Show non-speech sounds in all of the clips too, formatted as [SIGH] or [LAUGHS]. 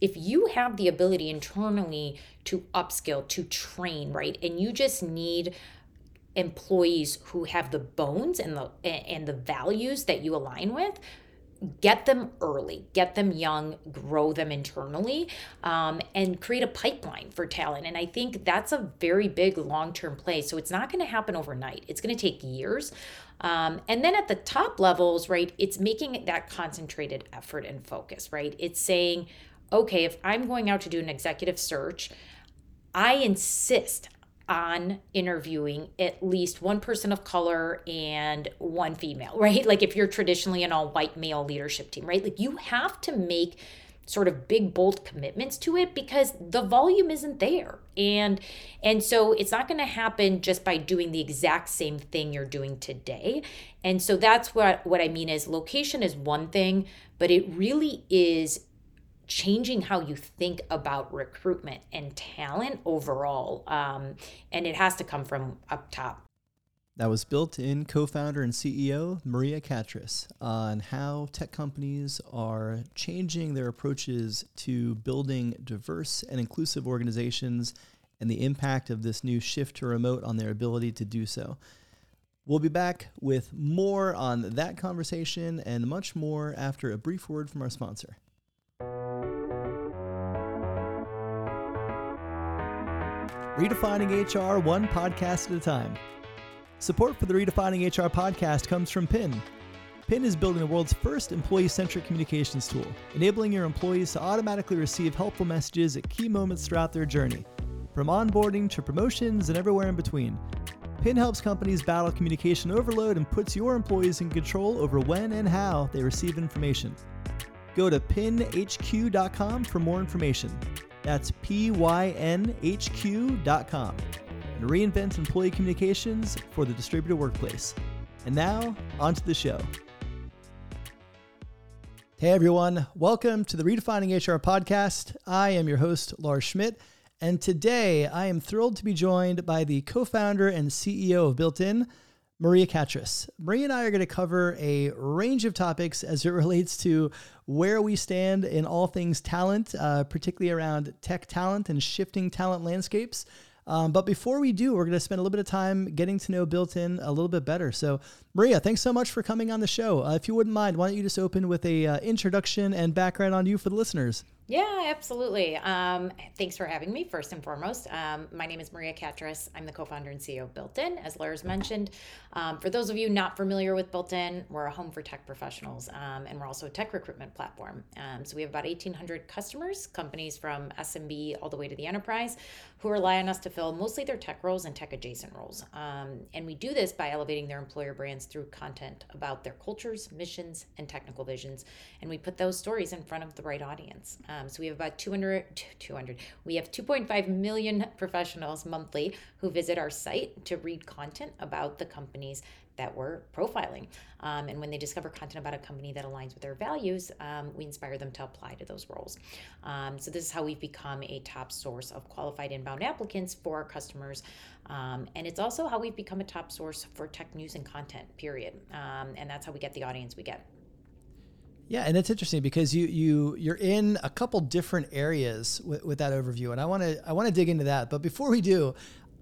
if you have the ability internally to upskill, to train, right, and you just need employees who have the bones and the and the values that you align with get them early get them young grow them internally um, and create a pipeline for talent. And i think that's a very big long-term play. So it's not going to happen overnight. It's going to take years. Um, and then at the top levels right it's making that concentrated effort and focus right? It's saying okay if i'm going out to do an executive search i insist on interviewing at least one person of color and one female, [LAUGHS] right? Like if you're traditionally an all white male leadership team, right? Like you have to make sort of big bold commitments to it because the volume isn't there and and so it's not going to happen just by doing the exact same thing you're doing today and so that's what what i mean is location is one thing but it really is changing how you think about recruitment and talent overall. Um, and it has to come from up top. That was built in co founder and CEO Maria Katris on how tech companies are changing their approaches to building diverse and inclusive organizations and the impact of this new shift to remote on their ability to do so. We'll be back with more on that conversation and much more after a brief word from our sponsor. Redefining HR one podcast at a time. Support for the Redefining HR podcast comes from Pyn. Pyn is building the world's first employee centric communications tool, enabling your employees to automatically receive helpful messages at key moments throughout their journey, from onboarding to promotions and everywhere in between. Pyn helps companies battle communication overload and puts your employees in control over when and how they receive information. Go to pynhq.com for more information. That's pynhq.com and reinvent employee communications for the distributed workplace. And now, on to the show. Hey everyone, welcome to the Redefining HR podcast. I am your host, Lars Schmidt, and today I am thrilled to be joined by the co founder and CEO of Built In, Maria Katris. Maria and I are going to cover a range of topics as it [LAUGHS] relates to where we stand in all things talent, uh, particularly around tech talent and shifting talent landscapes. Um, but before we do, we're going to spend a little bit of time getting to know Built In a little bit better. So, Maria, thanks so much for coming on the show. Uh, if you wouldn't mind, why don't you just open with a uh, introduction and background on you for the listeners? Yeah, absolutely. Um, thanks for having me, first and foremost. Um, my name is Maria Katris. I'm the co founder and CEO of Built In, as Lars mentioned. Um, for those of you not familiar with Built In, we're a home for tech professionals, um, and we're also a tech recruitment platform. Um, so we have about 1,800 customers, companies from SMB all the way to the enterprise, who rely on us to fill mostly their tech roles and tech adjacent roles. Um, and we do this by elevating their employer brands through content about their cultures, missions, and technical visions. And we put those stories in front of the right audience. Um, so we have about 200, 200, we have 2.5 million professionals monthly who visit our site to read content about the companies that we're profiling. Um, and when they discover content about a company that aligns with their values, um, we inspire them to apply to those roles. Um, so this is how we've become a top source of qualified inbound applicants for our customers. Um, and it's also how we've become a top source for tech news and content, period. Um, and that's how we get the audience we get. Yeah, and it's interesting because you you you're in a couple different areas with, with that overview, and I want to I want to dig into that. But before we do,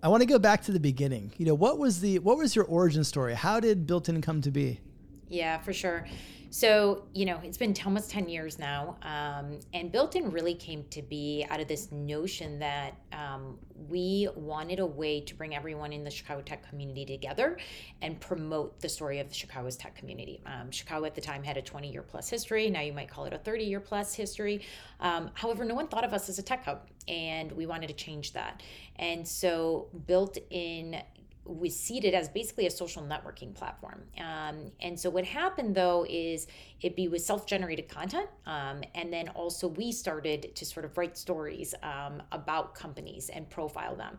I want to go back to the beginning. You know, what was the what was your origin story? How did Built In come to be? Yeah, for sure. So, you know, it's been almost 10 years now. Um, and Built In really came to be out of this notion that um, we wanted a way to bring everyone in the Chicago tech community together and promote the story of Chicago's tech community. Um, Chicago at the time had a 20 year plus history. Now you might call it a 30 year plus history. Um, however, no one thought of us as a tech hub, and we wanted to change that. And so, Built In was seeded as basically a social networking platform. Um, and so what happened though is it be with self-generated content, um, and then also we started to sort of write stories um, about companies and profile them.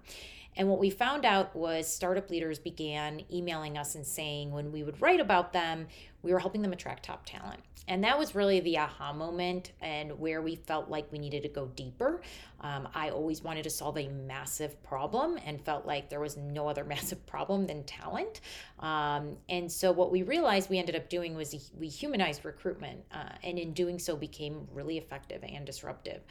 And what we found out was startup leaders began emailing us and saying when we would write about them, we were helping them attract top talent. And that was really the aha moment and where we felt like we needed to go deeper. Um, I always wanted to solve a massive problem and felt like there was no other [LAUGHS] massive problem than talent. Um, and so what we realized we ended up doing was we humanized recruitment, uh, and in doing so became really effective and disruptive.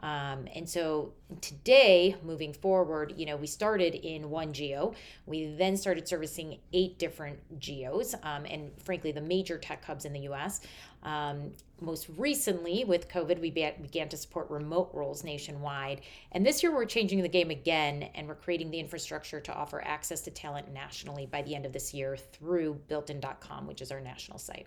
Um, and so today, moving forward, you know, we started in one geo. We then started servicing eight different geos, um, and frankly, the major tech hubs in the U.S. Um, most recently, with COVID, we began to support remote roles nationwide. And this year, we're changing the game again, and we're creating the infrastructure to offer access to talent nationally by the end of this year through builtin.com, which is our national site.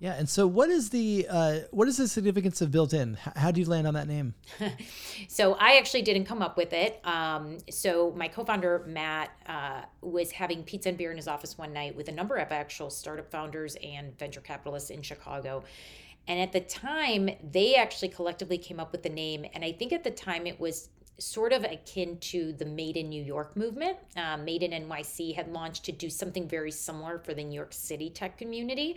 Yeah, and so what is the uh, what is the significance of built-in? How do you land on that name? [LAUGHS] so I actually didn't come up with it. Um, so my co-founder Matt uh, was having pizza and beer in his office one night with a number of actual startup founders and venture capitalists in Chicago. And at the time, they actually collectively came up with the name. And I think at the time it was sort of akin to the Made in New York movement. Uh, Made in NYC had launched to do something very similar for the New York City tech community,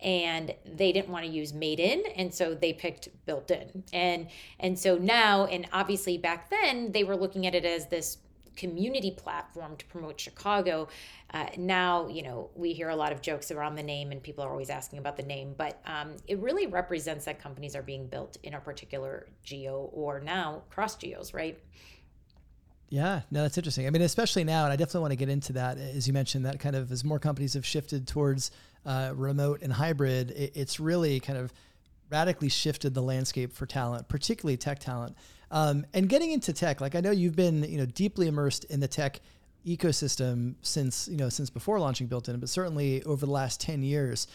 and they didn't want to use Made in, and so they picked Built in. And and so now, and obviously back then, they were looking at it as this community platform to promote Chicago. Uh, now, you know, we hear a lot of jokes around the name and people are always asking about the name, but um, it really represents that companies are being built in a particular geo or now cross geos, right? Yeah, no, that's interesting. I mean, especially now, and I definitely want to get into that. As you mentioned, that kind of as more companies have shifted towards uh, remote and hybrid, it, it's really kind of radically shifted the landscape for talent, particularly tech talent. Um, and getting into tech, like I know you've been, you know, deeply immersed in the tech ecosystem since, you know, since before launching Built-in, but certainly over the last 10 years.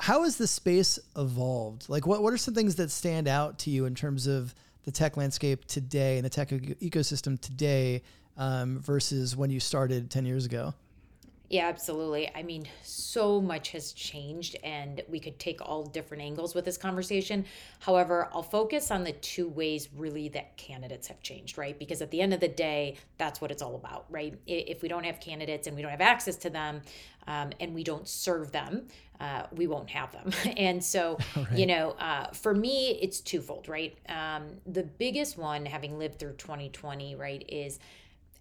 How has the space evolved? Like what, what are some things that stand out to you in terms of the tech landscape today and the tech ecosystem today um, versus when you started 10 years ago? Yeah, absolutely. I mean, so much has changed, and we could take all different angles with this conversation. However, I'll focus on the two ways really that candidates have changed, right? Because at the end of the day, that's what it's all about, right? If we don't have candidates and we don't have access to them, um, and we don't serve them, uh, we won't have them. [LAUGHS] and so, [LAUGHS] right. you know, uh, for me, it's twofold, right? Um, the biggest one, having lived through 2020, right, is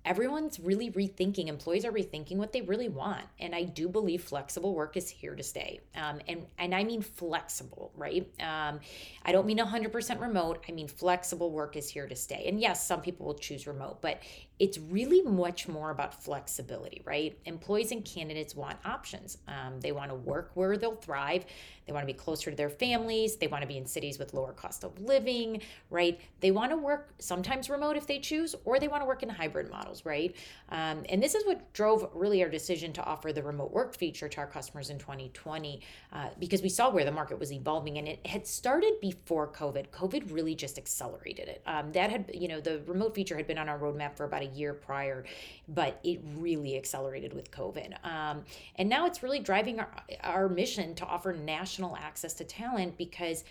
everyone's really rethinking employees are rethinking what they really want. And i do believe flexible work is here to stay. Um, and and i mean flexible right? Um, i don't mean 100% remote. I mean flexible work is here to stay. And yes some people will choose remote but it's really much more about flexibility right employees and candidates want options um, they want to work where they'll thrive they want to be closer to their families. They want to be in cities with lower cost of living, right? They want to work sometimes remote if they choose, or they want to work in hybrid models, right? Um, and this is what drove really our decision to offer the remote work feature to our customers in 2020 uh, because we saw where the market was evolving and it had started before COVID. COVID really just accelerated it. Um, that had, you know, the remote feature had been on our roadmap for about a year prior, but it really accelerated with COVID. Um, and now it's really driving our, our mission to offer national access to talent because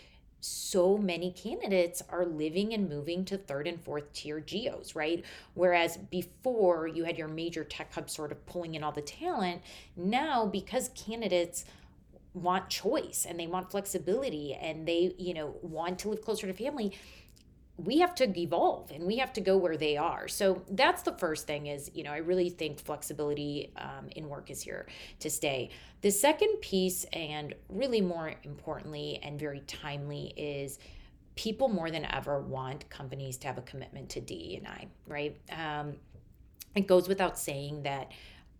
so many candidates are living and moving to third and fourth tier geos, right? Whereas before you had your major tech hub sort of pulling in all the talent, now because candidates want choice and they want flexibility and they, you know, want to live closer to family, we have to evolve and we have to go where they are. So that's the first thing is you know i really think flexibility um, in work is here to stay. The second piece and really more importantly and very timely is people more than ever want companies to have a commitment to DE&I, right? Um, it goes without saying that,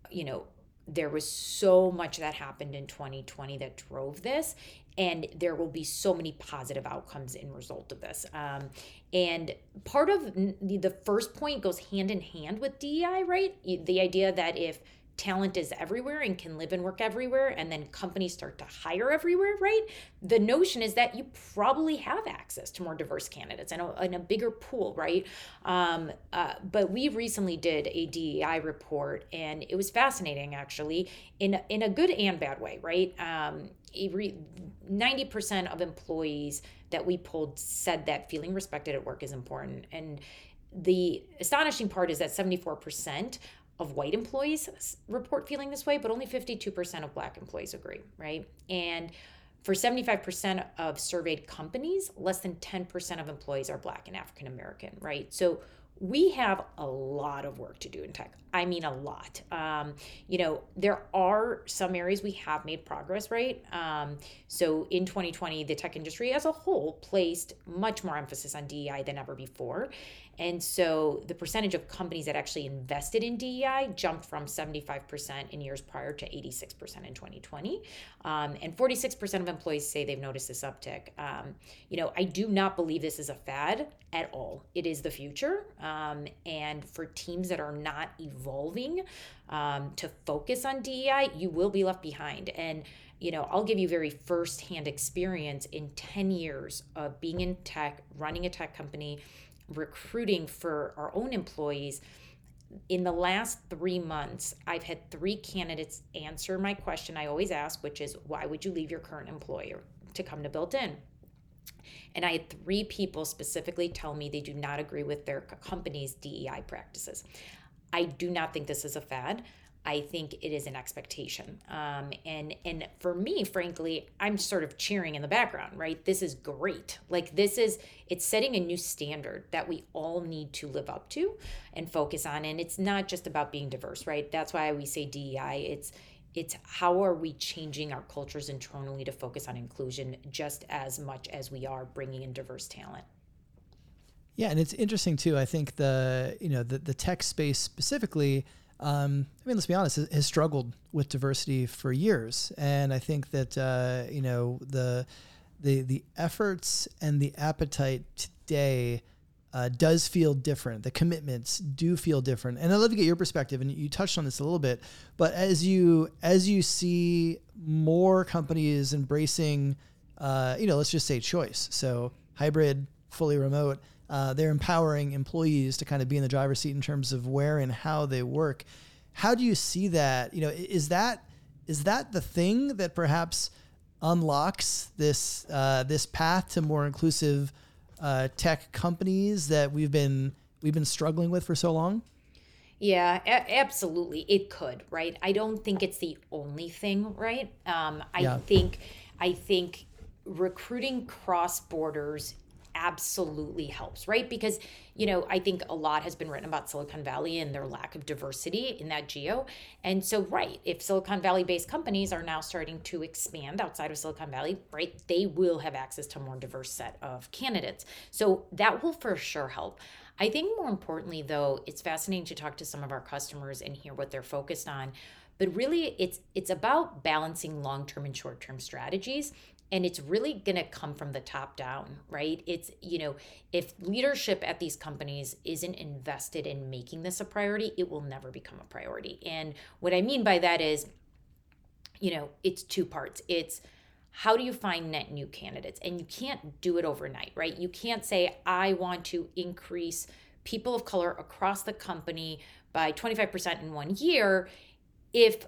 you know, there was so much that happened in 2020 that drove this and there will be so many positive outcomes in result of this. Um, and part of the first point goes hand in hand with dei right? The idea that if talent is everywhere and can live and work everywhere and then companies start to hire everywhere right? The notion is that you probably have access to more diverse candidates and a, and a bigger pool right? Um, uh, but we recently did a dei report and it was fascinating actually in, in a good and bad way right? Um, 90% of employees that we pulled said that feeling respected at work is important and the astonishing part is that 74% of white employees report feeling this way, but only 52% of black employees agree, right? And for 75% of surveyed companies, less than 10% of employees are black and African American, right? So we have a lot of work to do in tech. I mean, a lot. Um, you know, there are some areas we have made progress, right? Um, so in 2020, the tech industry as a whole placed much more emphasis on DEI than ever before. And so the percentage of companies that actually invested in DEI jumped from 75% in years prior to 86% in 2020. Um, and 46% of employees say they've noticed this uptick. Um, you know, I do not believe this is a fad at all. It is the future. Um, and for teams that are not evolving um, to focus on DEI, you will be left behind. And you know, I'll give you very firsthand experience in 10 years of being in tech, running a tech company, recruiting for our own employees in the last three months, I've had three candidates answer my question I always ask, which is, why would you leave your current employer to come to Built In? And I had three people specifically tell me they do not agree with their company's DEI practices. I do not think this is a fad. I think it is an expectation. Um, and and for me, frankly, I'm sort of cheering in the background, right? This is great. Like this is it's setting a new standard that we all need to live up to and focus on. And it's not just about being diverse, right? That's why we say DEI. It's it's how are we changing our cultures internally to focus on inclusion just as much as we are bringing in diverse talent. Yeah, and it's interesting too. I think the you know the the tech space specifically um, I mean, let's be honest, has struggled with diversity for years, and I think that uh, you know the the the efforts and the appetite today uh, does feel different. The commitments do feel different, and I'd love to get your perspective. And you touched on this a little bit, but as you as you see more companies embracing, uh, you know, let's just say choice, so hybrid, fully remote uh, they're empowering employees to kind of be in the driver's seat in terms of where and how they work. How do you see that? You know, is that is that the thing that perhaps unlocks this uh, this path to more inclusive uh, tech companies that we've been we've been struggling with for so long? Yeah, a- absolutely. It could, right? I don't think it's the only thing, right? Um, I yeah. think I think recruiting cross borders absolutely helps, right? Because, you know, I think a lot has been written about Silicon Valley and their lack of diversity in that geo. And so, right, if Silicon Valley based companies are now starting to expand outside of Silicon Valley, right, they will have access to a more diverse set of candidates. So that will for sure help. I think more importantly, though, it's fascinating to talk to some of our customers and hear what they're focused on but really it's it's about balancing long-term and short-term strategies and it's really going to come from the top down right? It's you know if leadership at these companies isn't invested in making this a priority it will never become a priority. And what i mean by that is you know it's two parts. It's how do you find net new candidates? And you can't do it overnight right? You can't say i want to increase people of color across the company by 25% in one year if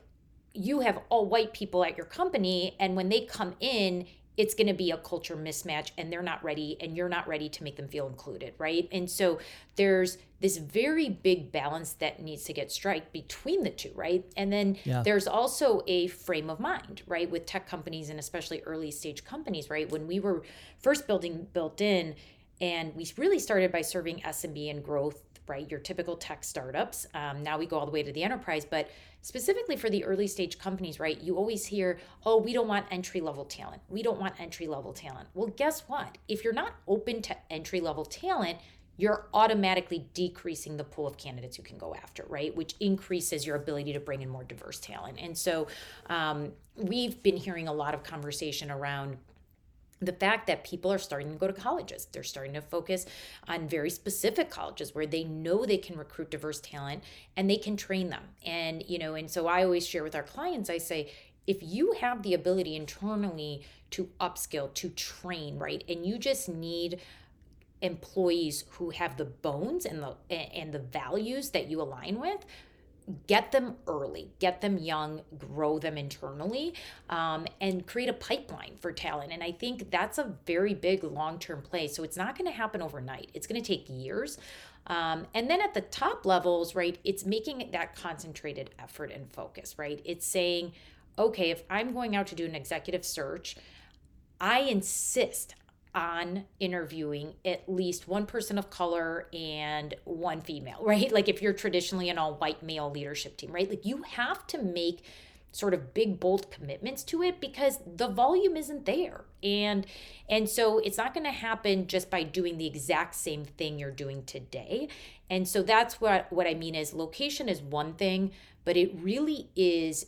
you have all white people at your company and when they come in it's going to be a culture mismatch and they're not ready and you're not ready to make them feel included right? And so there's this very big balance that needs to get strike between the two right? And then yeah. there's also a frame of mind right with tech companies and especially early stage companies right? When we were first building built in and we really started by serving smb and growth right? Your typical tech startups. Um, now we go all the way to the enterprise, but specifically for the early stage companies, right? You always hear, oh, we don't want entry level talent. We don't want entry level talent. Well, guess what? If you're not open to entry level talent, you're automatically decreasing the pool of candidates you can go after, right? Which increases your ability to bring in more diverse talent. And so um, we've been hearing a lot of conversation around the fact that people are starting to go to colleges. They're starting to focus on very specific colleges where they know they can recruit diverse talent and they can train them. And you know and so i always share with our clients i say if you have the ability internally to upskill to train right and you just need employees who have the bones and the and the values that you align with get them early, get them young, grow them internally, um, and create a pipeline for talent. And I think that's a very big long term play. So it's not going to happen overnight, it's going to take years. Um, and then at the top levels, right, it's making that concentrated effort and focus, right? It's saying, okay, if I'm going out to do an executive search, I insist on interviewing at least one person of color and one female, [LAUGHS] right? Like if you're traditionally an all white male leadership team, right? Like you have to make sort of big bold commitments to it because the volume isn't there and and so it's not going to happen just by doing the exact same thing you're doing today and so that's what what i mean is location is one thing but it really is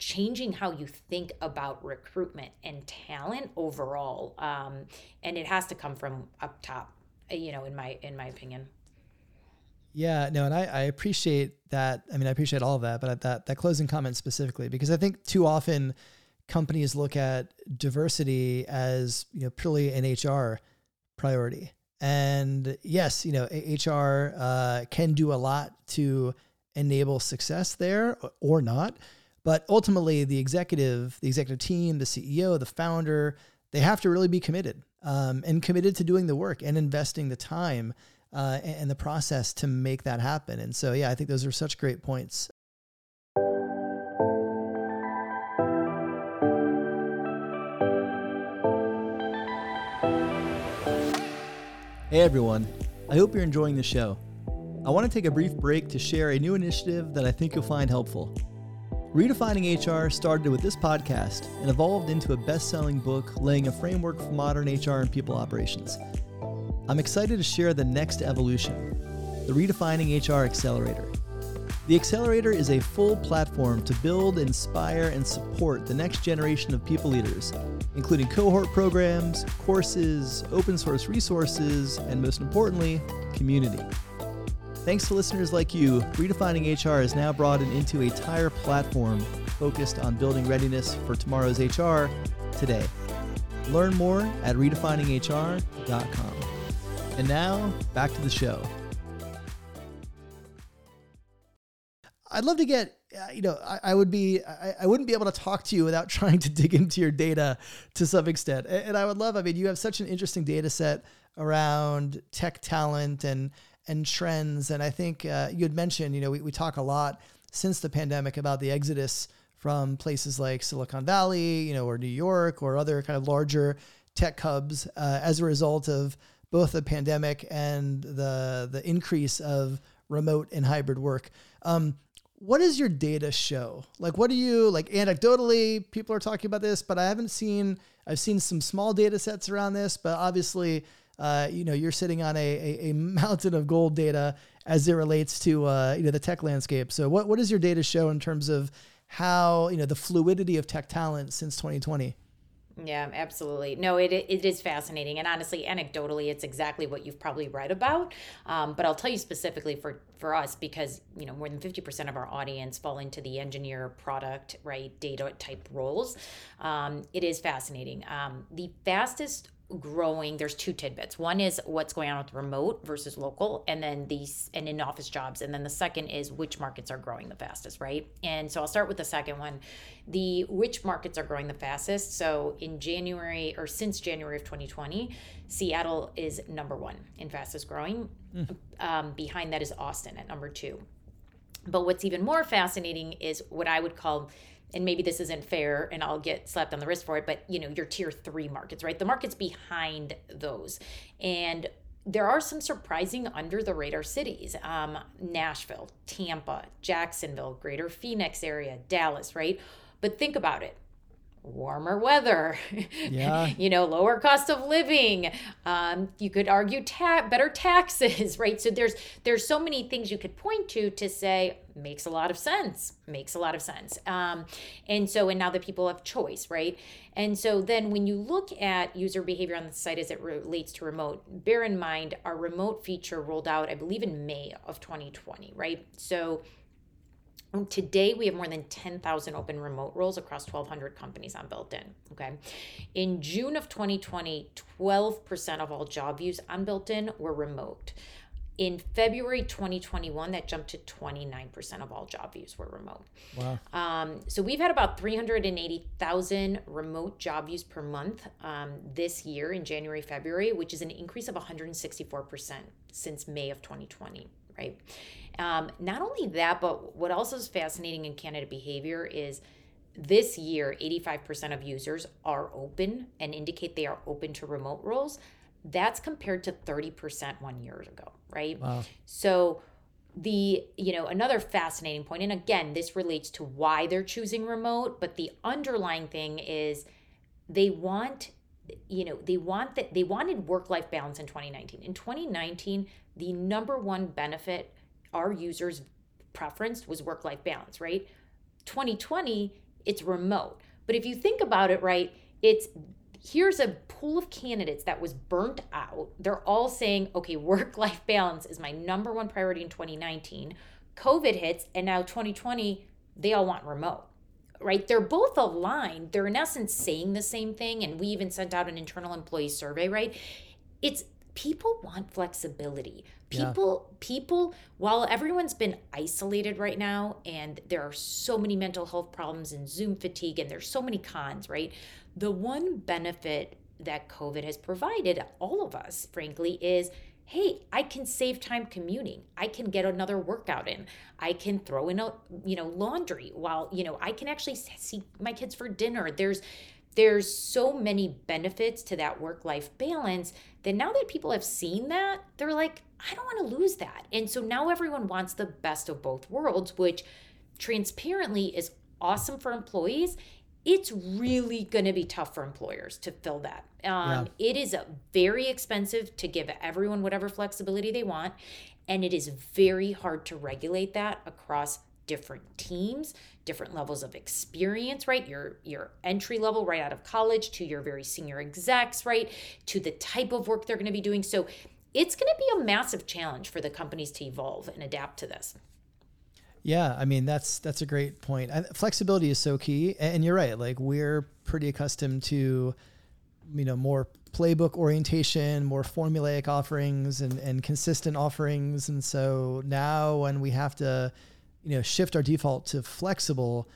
changing how you think about recruitment and talent overall um, and it has to come from up top uh, you know in my in my opinion. Yeah no and I, I appreciate that i mean i appreciate all of that but that that closing comment specifically because i think too often companies look at diversity as you know purely an hr priority. And yes you know hr uh, can do a lot to enable success there or not but ultimately, the executive, the executive team, the CEO, the founder, they have to really be committed um, and committed to doing the work and investing the time uh, and the process to make that happen. And so, yeah, I think those are such great points. Hey everyone, I hope you're enjoying the show. I want to take a brief break to share a new initiative that I think you'll find helpful. Redefining HR started with this podcast and evolved into a best selling book laying a framework for modern HR and people operations. I'm excited to share the next evolution the Redefining HR Accelerator. The Accelerator is a full platform to build, inspire, and support the next generation of people leaders, including cohort programs, courses, open source resources, and most importantly, community. Thanks to listeners like you, Redefining HR is now broadened into a entire platform focused on building readiness for tomorrow's HR today. Learn more at redefininghr.com. And now, back to the show. I'd love to get, uh, you know, I, I would be, I, I, wouldn't be able to talk to you without [LAUGHS] trying to dig into your data to some extent. And, and I would love, I mean, you have such an interesting data set around tech talent and and trends. And I think uh, you had mentioned, you know, we, we talk a lot since the pandemic about the exodus from places like Silicon Valley, you know, or New York or other kind of larger tech hubs uh, as a result of both the pandemic and the the increase of remote and hybrid work. Um, what does your data show? Like, what do you like anecdotally? People are talking about this, but I haven't seen. I've seen some small data sets around this, but obviously, uh, you know, you're sitting on a, a, a, mountain of gold data as it relates to, uh, you know, the tech landscape. So what, what does your data show in terms of how, you know, the fluidity of tech talent since 2020? Yeah, absolutely. No, it, it is fascinating. And honestly, anecdotally, it's exactly what you've probably read about. Um, but I'll tell you specifically for, for us, because, you know, more than 50% of our audience fall into the engineer product, right, data type roles. Um, it is fascinating. Um, the fastest growing there's two tidbits. One is what's going on with remote versus local and then these and in office jobs and then the second is which markets are growing the fastest right? And so i'll start with the second one. The which markets are growing the fastest so in january or since january of 2020 seattle is number one in fastest growing. Mm. um, behind that is austin at number two. But what's even more fascinating is what i would call and maybe this isn't fair and I'll get slapped on the wrist for it, but you know, your tier three markets, right? The markets behind those. And there are some surprising under the radar cities um, Nashville, Tampa, Jacksonville, Greater Phoenix area, Dallas, right? But think about it warmer weather, yeah. [LAUGHS] you know, lower cost of living. Um, you could argue ta- better taxes, [LAUGHS] right? So there's there's so many things you could point to to say makes a lot of sense, makes a lot of sense. Um, and so and now that people have choice, right? And so then when you look at user behavior on the site as it relates to remote, bear in mind our remote feature rolled out, I believe, in May of 2020, right? So Today, we have more than 10,000 open remote roles across 1,200 companies on Built In. Okay. In June of 2020, 12% of all job views on Built In were remote. in February 2021, that jumped to 29% of all job views were remote. Wow. Um, so we've had about 380,000 remote job views per month um, this year in January, February, which is an increase of 164% since May of 2020, right? Um, not only that, but what also is fascinating in candidate behavior is this year, 85% of users are open and indicate they are open to remote roles. That's compared to 30% one year ago, right? Wow. So the you know another fascinating point and again this relates to why they're choosing remote but the underlying thing is they want you know they want that they wanted work life balance in 2019 in 2019 the number one benefit our users preferenced was work life balance right 2020 it's remote but if you think about it right it's here's a pool of candidates that was burnt out. They're all saying, okay, [LAUGHS] work life balance is my number one priority in 2019. COVID hits, and now 2020, they all want remote, right? They're both aligned. They're in essence saying the same thing. And we even sent out an internal employee survey, right? It's people want flexibility people yeah. people while everyone's been isolated right now and there are so many mental health problems and zoom fatigue and there's so many cons right the one benefit that COVID has provided all of us, frankly, is hey i can save time commuting. I can get another workout in. I can throw in a you know laundry while you know i can actually see my kids for dinner. There's there's so many benefits to that work life balance that now that people have seen that they're like i don't want to lose that. And so now everyone wants the best of both worlds which transparently is awesome for employees. It's really going to be tough for employers to fill that. Um, yeah. It is very expensive to give everyone whatever flexibility they want, and it is very hard to regulate that across different teams, different levels of experience, right? Your your entry level right out of college to your very senior execs, right? To the type of work they're going to be doing. So it's going to be a massive challenge for the companies to evolve and adapt to this. Yeah, I mean that's that's a great point. flexibility is so key, and you're right. Like we're pretty accustomed to, you know, more playbook orientation, more formulaic offerings, and and consistent offerings. And so now when we have to, you know, shift our default to flexible,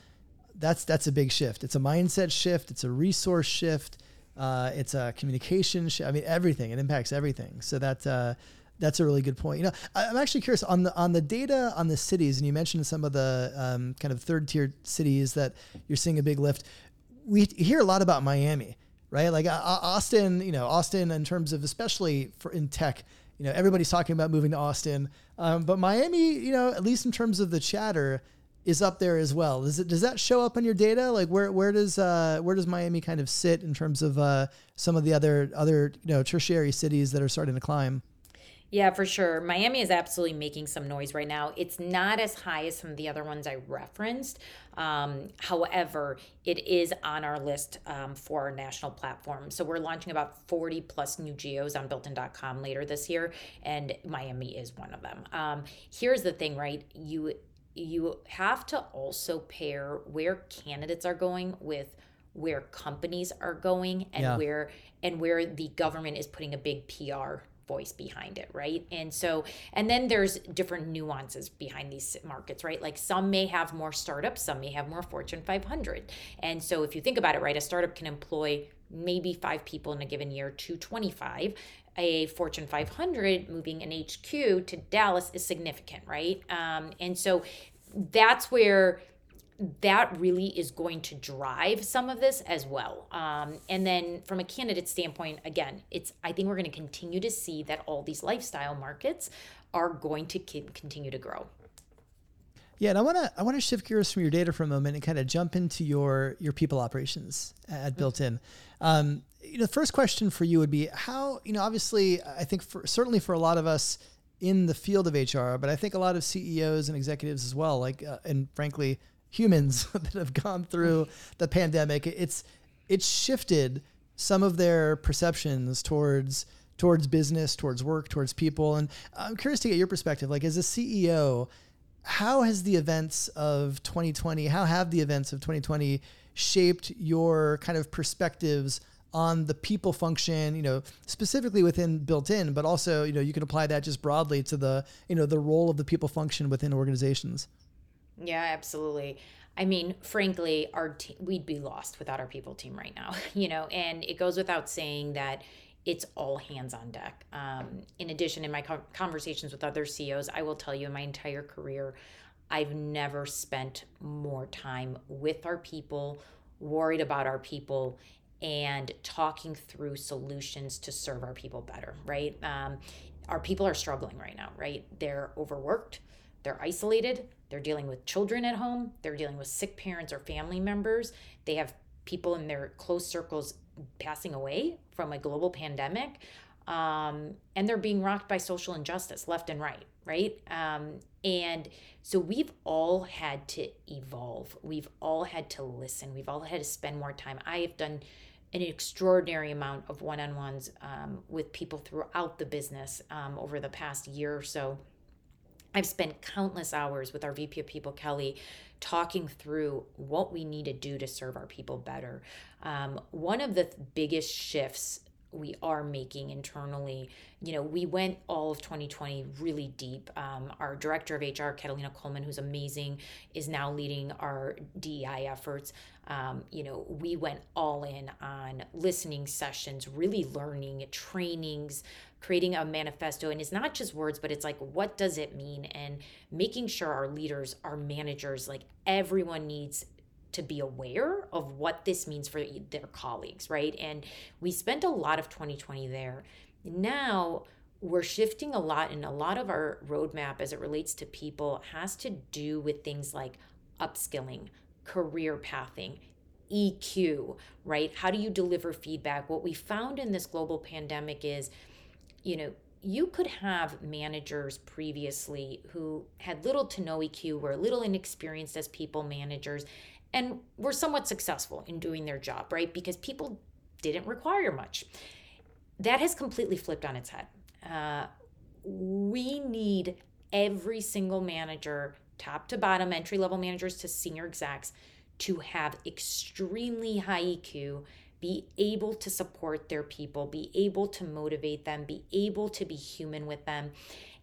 that's that's a big shift. It's a mindset shift. It's a resource shift. Uh, it's a communication shift. I mean, everything. It impacts everything. So that. Uh, that's a really good point. You know, I'm actually curious on the on the data on the cities, and you mentioned some of the um, kind of third tier cities that you're seeing a big lift. We hear a lot about Miami, right? Like uh, Austin, you know, Austin in terms of especially for in tech, you know, everybody's talking about moving to Austin, um, but Miami, you know, at least in terms of the chatter, is up there as well. Does it does that show up on your data? Like where where does uh, where does Miami kind of sit in terms of uh, some of the other other you know tertiary cities that are starting to climb? Yeah, for sure. Miami is absolutely making some noise right now. It's not as high as some of the other ones I referenced. Um, however, it is on our list um, for our national platform. So we're launching about 40 plus new geos on builtin.com later this year, and Miami is one of them. Um, here's the thing, right? You you have to also pair where candidates are going with where companies are going and yeah. where and where the government is putting a big PR voice behind it, right? And so, and then there's different nuances behind these markets, right? Like some may have more startups, some may have more Fortune 500. And so, if you think about it, right, a startup can employ maybe five people in a given year to 25. A Fortune 500 moving an HQ to Dallas is significant, right? Um, and so, that's where that really is going to drive some of this as well. Um, and then from a candidate standpoint, again, it's I think we're going to continue to see that all these lifestyle markets are going to continue to grow. Yeah, and I want to I want to shift gears from your data for a moment and kind of jump into your your people operations at mm-hmm. Built-in. Um, you know, the first question for you would be how you know obviously I think for certainly for a lot of us in the field of HR, but I think a lot of CEOs and executives as well, like uh, and frankly humans [LAUGHS] that have gone through the pandemic. It's it's shifted some of their perceptions towards towards business, towards work, towards people. And I'm curious to get your perspective. Like as a CEO, how has the events of 2020, how have the events of 2020 shaped your kind of perspectives on the people function, you know, specifically within built in, but also, you know, you can apply that just broadly to the, you know, the role of the people function within organizations. Yeah, absolutely. I mean, frankly, our te- we'd be lost without our people team right now, [LAUGHS] you know, and it goes without saying that it's all hands on deck. Um, in addition, in my co- conversations with other CEOs, I will tell you in my entire career, I've never spent more time with our people, worried about our people, and talking through solutions to serve our people better, right? Um, our people are struggling right now, right? They're overworked, they're isolated, they're dealing with children at home, they're dealing with sick parents or family members, they have people in their close circles passing away from a global pandemic. Um, and they're being rocked by social injustice left and right, right? Um, and so we've all had to evolve. We've all had to listen. We've all had to spend more time. I have done an extraordinary amount of one on ones um, with people throughout the business um, over the past year or so. I've spent countless hours with our VP of People, Kelly, talking through what we need to do to serve our people better. Um, one of the biggest shifts we are making internally. You know, we went all of 2020 really deep. Um, our director of HR, Catalina Coleman, who's amazing, is now leading our DEI efforts. Um, you know, we went all in on listening sessions, really learning, trainings, creating a manifesto. And it's not just words, but it's like, what does it mean? And making sure our leaders, our managers, like everyone needs to be aware of what this means for their colleagues, right? And we spent a lot of 2020 there. Now, we're shifting a lot, and a lot of our roadmap as it relates to people has to do with things like upskilling, career pathing, EQ, right? How do you deliver feedback? What we found in this global pandemic is, you know, you could have managers previously who had little to no EQ, were little inexperienced as people managers, and were somewhat successful in doing their job, right? Because people didn't require much. That has completely flipped on its head. Uh, we need every single manager, top to bottom, entry level managers to senior execs, to have extremely high EQ, be able to support their people, be able to motivate them, be able to be human with them.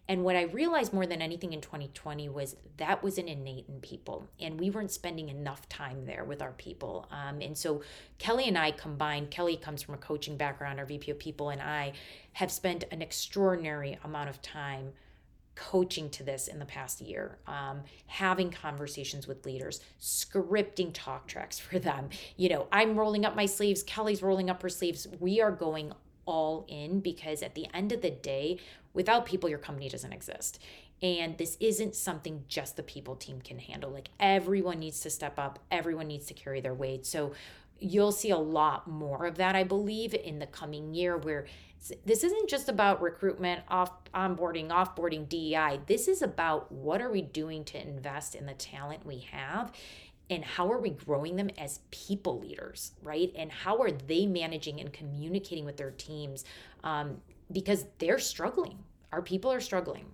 And what I realized more than anything in 2020 was that was an innate in people, and we weren't spending enough time there with our people. Um, and so Kelly and I combined, Kelly comes from a coaching background, our VP of People, and I have spent an extraordinary amount of time coaching to this in the past year, um, having conversations with leaders, scripting talk tracks [LAUGHS] for them. You know, I'm rolling up my sleeves, Kelly's rolling up her sleeves. We are going all in because at the end of the day, without people, your company doesn't exist. And this isn't something just the people team can handle. Like everyone needs to step up, everyone needs to carry their weight. So you'll see a lot more of that, I believe, in the coming year where this isn't just about recruitment, off onboarding, offboarding, DEI. This is about what are we doing to invest in the talent we have and how are we growing them as people leaders, right? And how are they managing and communicating with their teams um, because they're struggling. Our people are struggling.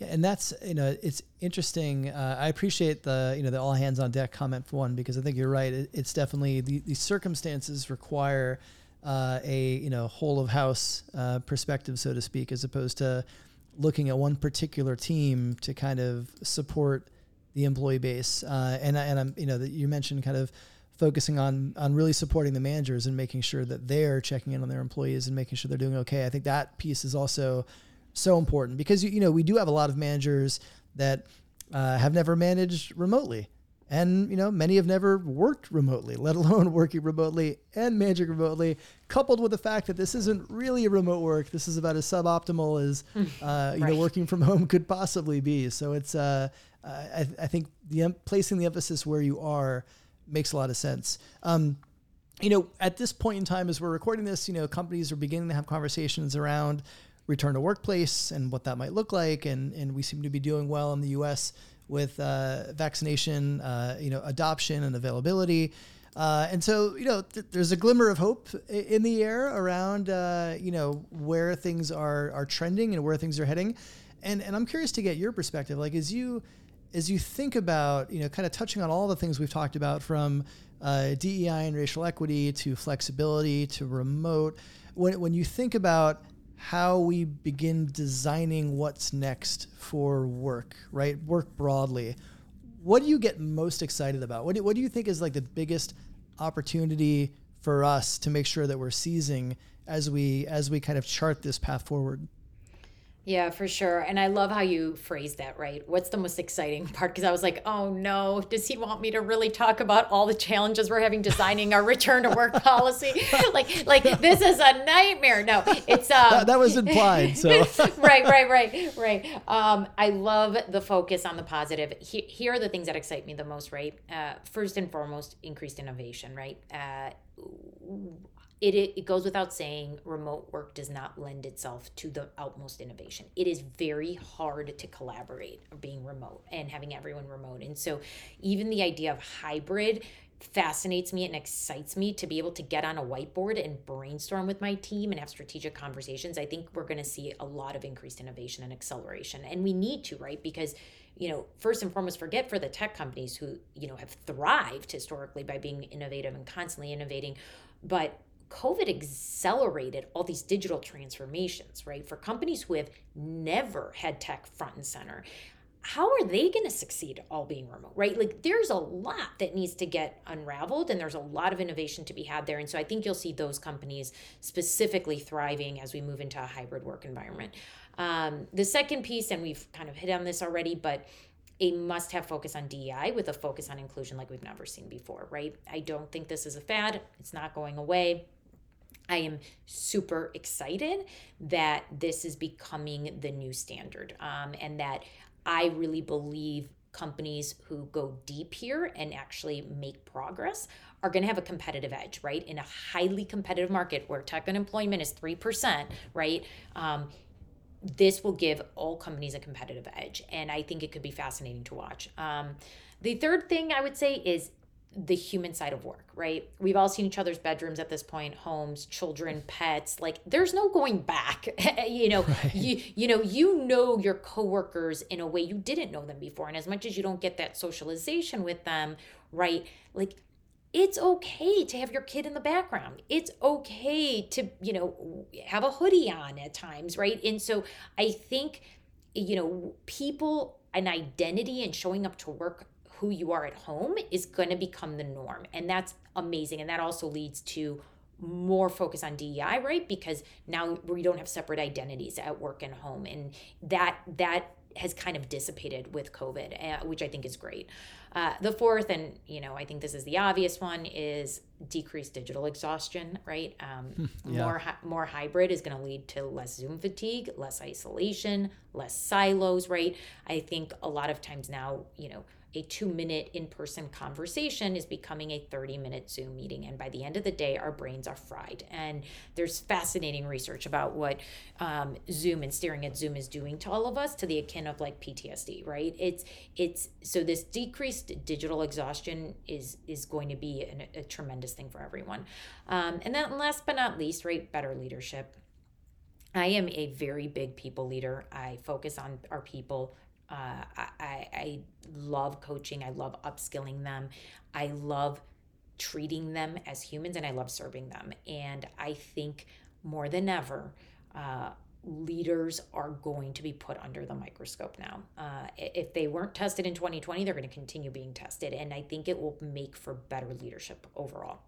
Yeah, and that's you know it's interesting. Uh, I appreciate the you know the all hands on deck comment for one because I think you're right. It, it's definitely the, the circumstances require uh, a you know whole of house uh, perspective, so to speak, as opposed to looking at one particular team to kind of support the employee base. Uh, and and I'm you know that you mentioned kind of focusing on on really supporting the managers and making sure that they're checking in on their employees and making sure they're doing okay. I think that piece is also so important because you, you know we do have a lot of managers that uh, have never managed remotely and you know many have never worked remotely let alone [LAUGHS] working remotely and managing remotely coupled with the fact that this isn't really a remote work this is about as suboptimal as [LAUGHS] uh, you right. know working from [LAUGHS] home could possibly be so it's uh, I, I, think the placing the emphasis where you are makes a lot of sense. Um, you know, at this point in time, as we're recording this, you know, companies are beginning to have conversations around return to workplace and what that might look like, and and we seem to be doing well in the U.S. with uh, vaccination, uh, you know, adoption and availability. Uh, and so, you know, th- there's a glimmer of hope in the air around, uh, you know, where things are are trending and where things are heading. And and I'm curious to get your perspective. Like, as you as you think about, you know, kind of touching on all the things we've talked about from uh, DEI and racial equity to flexibility to remote, when, when you think about how we begin designing what's next for work, right? Work broadly. What do you get most excited about? What do, what do you think is like the biggest opportunity for us to make sure that we're seizing as we as we kind of chart this path forward? Yeah, for sure. And I love how you phrase that, right? What's the most exciting [LAUGHS] part? Because I was like, oh no, does he want me to really talk about all the challenges we're having designing our return to work [LAUGHS] policy? [LAUGHS] like, like this is a nightmare. No, it's um, that, that was implied. So right, right, right, right. Um, I love the focus on the positive. He, here are the things that excite me the most, right? Uh, first and foremost, increased innovation, right? Uh, it, it goes without saying remote work does not lend itself to the utmost innovation. It is very hard to collaborate being remote and having everyone remote. And so even the idea of hybrid fascinates me and excites me to be able to get on a whiteboard and brainstorm with my team and have strategic conversations. I think we're going to see a lot of increased innovation and acceleration. And we need to right? Because you know first and foremost forget for the tech companies who you know have thrived historically by being innovative and constantly innovating. But COVID accelerated all these digital transformations, right? For companies who have never had tech front and center, how are they going to succeed all being remote, right? Like there's a lot that needs to get unraveled and there's a lot of innovation to be had there. And so I think you'll see those companies specifically thriving as we move into a hybrid work environment. Um, the second piece, and we've kind of hit on this already, but a must have focus on DEI with a focus on inclusion like we've never seen before, right? I don't think this is a fad, it's not going away. I am super excited that this is becoming the new standard um, and that I really believe companies who go deep here and actually make progress are going to have a competitive edge, right? In a highly competitive market where tech unemployment is 3%, right? Um, this will give all companies a competitive edge. And I think it could be fascinating to watch. Um, the third thing I would say is the human side of work, right? We've all seen each other's bedrooms at this point, homes, children, pets. Like there's no going back. [LAUGHS] you know, right. you you know, you know your coworkers in a way you didn't know them before. And as much as you don't get that socialization with them, right? Like it's okay to have your kid in the background. It's okay to, you know, have a hoodie on at times, right? And so I think you know, people an identity and showing up to work who you are at home is going to become the norm. And that's amazing. And that also leads to more focus on DEI, right? Because now we don't have separate identities at work and home. And that, that, has kind of dissipated with COVID, uh, which I think is great. Uh, the fourth, and you know, I think this is the obvious one, is decreased digital exhaustion. Right, um, hmm, yeah. more more hybrid is going to lead to less Zoom fatigue, less isolation, less silos. Right, I think a lot of times now, you know, a two minute in person conversation is becoming a 30 minute Zoom meeting. And by the end of the day, our brains are fried. And there's fascinating research about what um, Zoom and staring at Zoom is doing to all of us to the akin of like PTSD, right? It's, it's, so this decreased digital exhaustion is, is going to be an, a tremendous thing for everyone. Um, and then last but not least, right, better leadership. I am a very big people leader. I focus on our people uh, I, I love coaching. I love upskilling them. I love treating them as humans and I love serving them. And I think more than ever, uh, leaders are going to be put under the microscope now. Uh, if they weren't tested in 2020, they're going to continue being tested. And I think it will make for better leadership overall.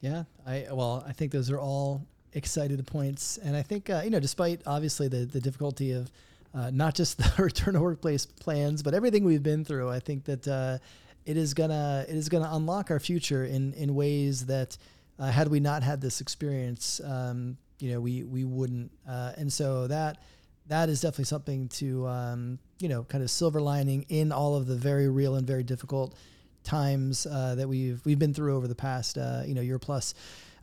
Yeah, I well, I think those are all excited points, and I think uh, you know, despite obviously the the difficulty of uh, not just the [LAUGHS] return to workplace plans, but everything we've been through. I think that uh, it is gonna it is gonna unlock our future in in ways that uh, had we not had this experience, um, you know, we we wouldn't. Uh, and so that that is definitely something to um, you know kind of silver lining in all of the very real and very difficult times uh, that we've we've been through over the past uh, you know year plus.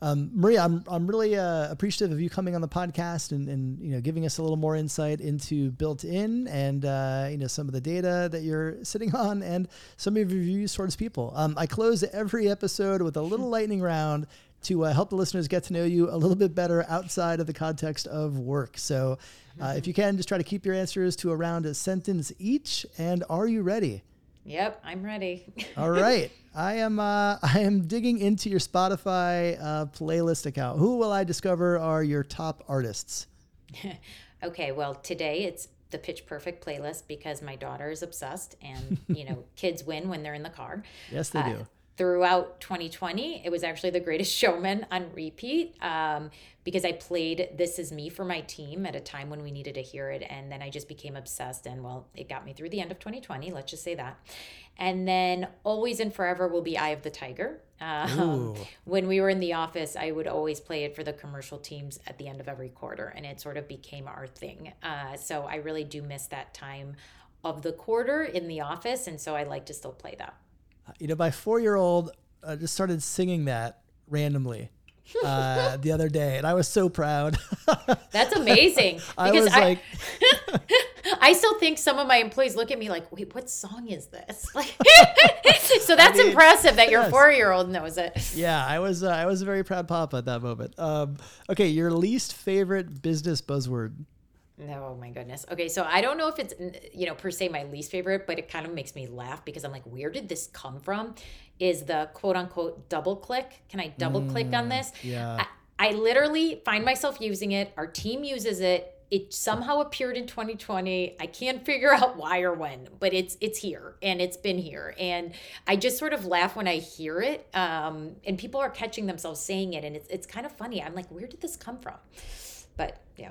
Um, Maria, I'm, I'm really uh, appreciative of you coming on the podcast and, and you know giving us a little more insight into built in and uh, you know some of the data that you're sitting [LAUGHS] on and some of your views towards people. Um, I close every episode with a little [LAUGHS] lightning round. to uh, help the listeners get to know you a little bit better outside of the context of work. So, uh, if you can, just try to keep your answers to around a sentence each. And are you ready? Yep, I'm ready. [LAUGHS] All right, I am. Uh, I am digging into your Spotify uh, playlist account. Who will I discover are your top artists? [LAUGHS] okay, well, today it's the Pitch Perfect playlist because my daughter is obsessed, and you know, [LAUGHS] kids win when they're in the car. Yes, they uh, do throughout 2020. It was actually the greatest [LAUGHS] showman on repeat um, because I played This Is Me for my team at a time when we needed to hear it. And then I just became obsessed. And well, it got me through the end of 2020. Let's just say that. And then Always and Forever will be Eye of the Tiger. Um, when we were in the office, I would always play it for the commercial teams at the end of every quarter, and it sort of became our thing. Uh, so I really do miss that time of the quarter in the office, and so I like to still play that you know, my four year old uh, just started singing that randomly uh, [LAUGHS] the other day, and I was so proud. [LAUGHS] That's amazing. [LAUGHS] I was I, like, I still think some of my employees look at me like, "Wait, what song is this?" Like, so that's I mean, impressive that your yes. four year old knows it. Yeah, I was uh, I was a very proud papa at that moment. Um, okay, your least favorite business buzzword. Oh my goodness. Okay, so I don't know if it's you know per se my least favorite, but it kind of makes me laugh because I'm like, where did this come from? Is the quote unquote double click? Can I double mm, click on mm, this? Yeah. I, I literally find myself using it. Our team uses it. It somehow appeared in 2020. I can't [LAUGHS] figure out why or when, but it's it's here and it's been here. And I just sort of laugh when I hear it. Um, and people are catching themselves saying it, and it's it's kind of funny. I'm like, where did this come from? But yeah.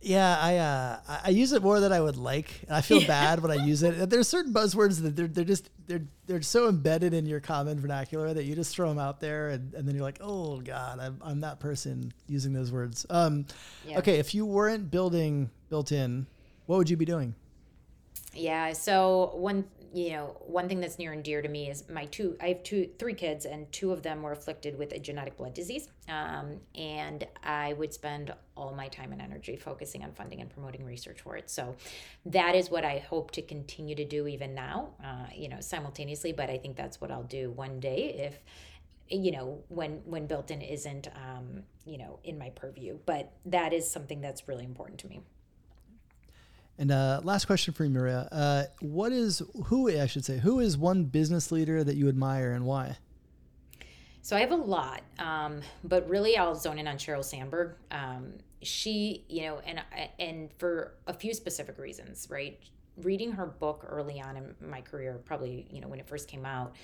Yeah, I uh, I use it more than I would like. I feel bad when I [LAUGHS] use it. There's certain buzzwords that they're they're just they're they're so embedded in your common vernacular that you just throw them out there, and, and then you're like, oh god, I'm I'm that person using those words. Um, yeah. okay, if you weren't building built in, what would you be doing? Yeah, so one you know, one thing that's near and dear to me is my two, I have two, three kids, and two of them were afflicted with a genetic blood disease. Um, and I would spend all my time and energy focusing on funding and promoting research for it. So that is what I hope to continue to do even now, uh, you know, simultaneously. But I think that's what I'll do one day if, you know when when built in isn't um, you know in my purview but that is something that's really important to me and uh, last question for you, Maria. Uh, what is who I should say who is one business leader that you admire and why? So I have a lot, um, but really I'll zone in on Sheryl Sandberg. Um, she, you know, and and for a few specific reasons, right? Reading her book early on in my career, probably you know when it first came out,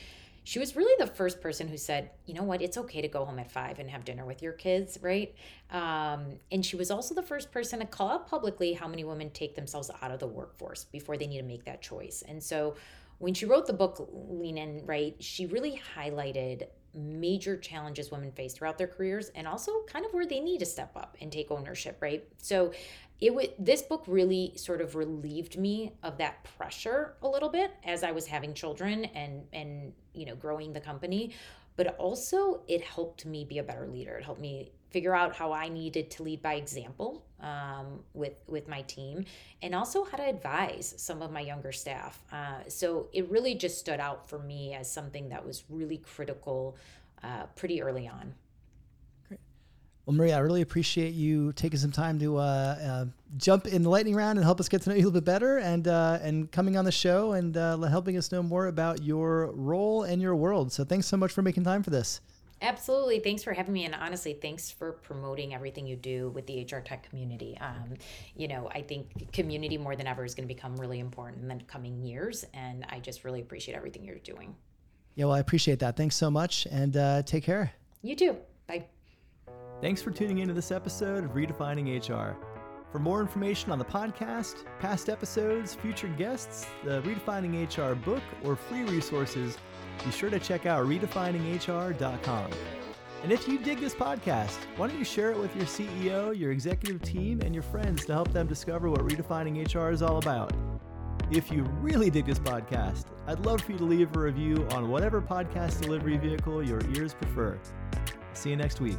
she was really the first person who said, you know what, it's okay to go home at five and have dinner with your kids, right? Um, and she was also the first person to call out publicly how many women take themselves out of the workforce before they need to make that choice. And so when she wrote the book Lean In, right, she really highlighted major challenges women face throughout their careers and also kind of where they need to step up and take ownership, right? So it would this book really sort of relieved me of that pressure a little bit as I was having children and and you know growing the company. But also it helped me be a better leader. It helped me figure out how I needed to lead by example um, with with my team. And also how to advise some of my younger staff. Uh, so it really just stood out for me as something that was really critical uh, pretty early on well, Maria, I really appreciate you taking some time to uh, uh, jump in the lightning round and help us get to know you a little bit better, and uh, and coming on the show and uh, helping us know more about your role and your world. So, thanks so much for making time for this. Absolutely. Thanks for having me. And honestly, thanks for promoting everything you do with the HR tech community. Um, you know, I think community more than ever is going to become really important in the coming years. And I just really appreciate everything you're doing. Yeah, well, I appreciate that. Thanks so much. And uh, take care. You too. Bye. Thanks for tuning into this episode of Redefining HR. For more information on the podcast, past episodes, future guests, the Redefining HR book, or free resources, be sure to check out redefininghr.com. And if you dig this podcast, why don't you share it with your CEO, your executive team, and your friends to help them discover what redefining HR is all about? If you really dig this podcast, I'd love for you to leave a review on whatever podcast delivery vehicle your ears prefer. See you next week.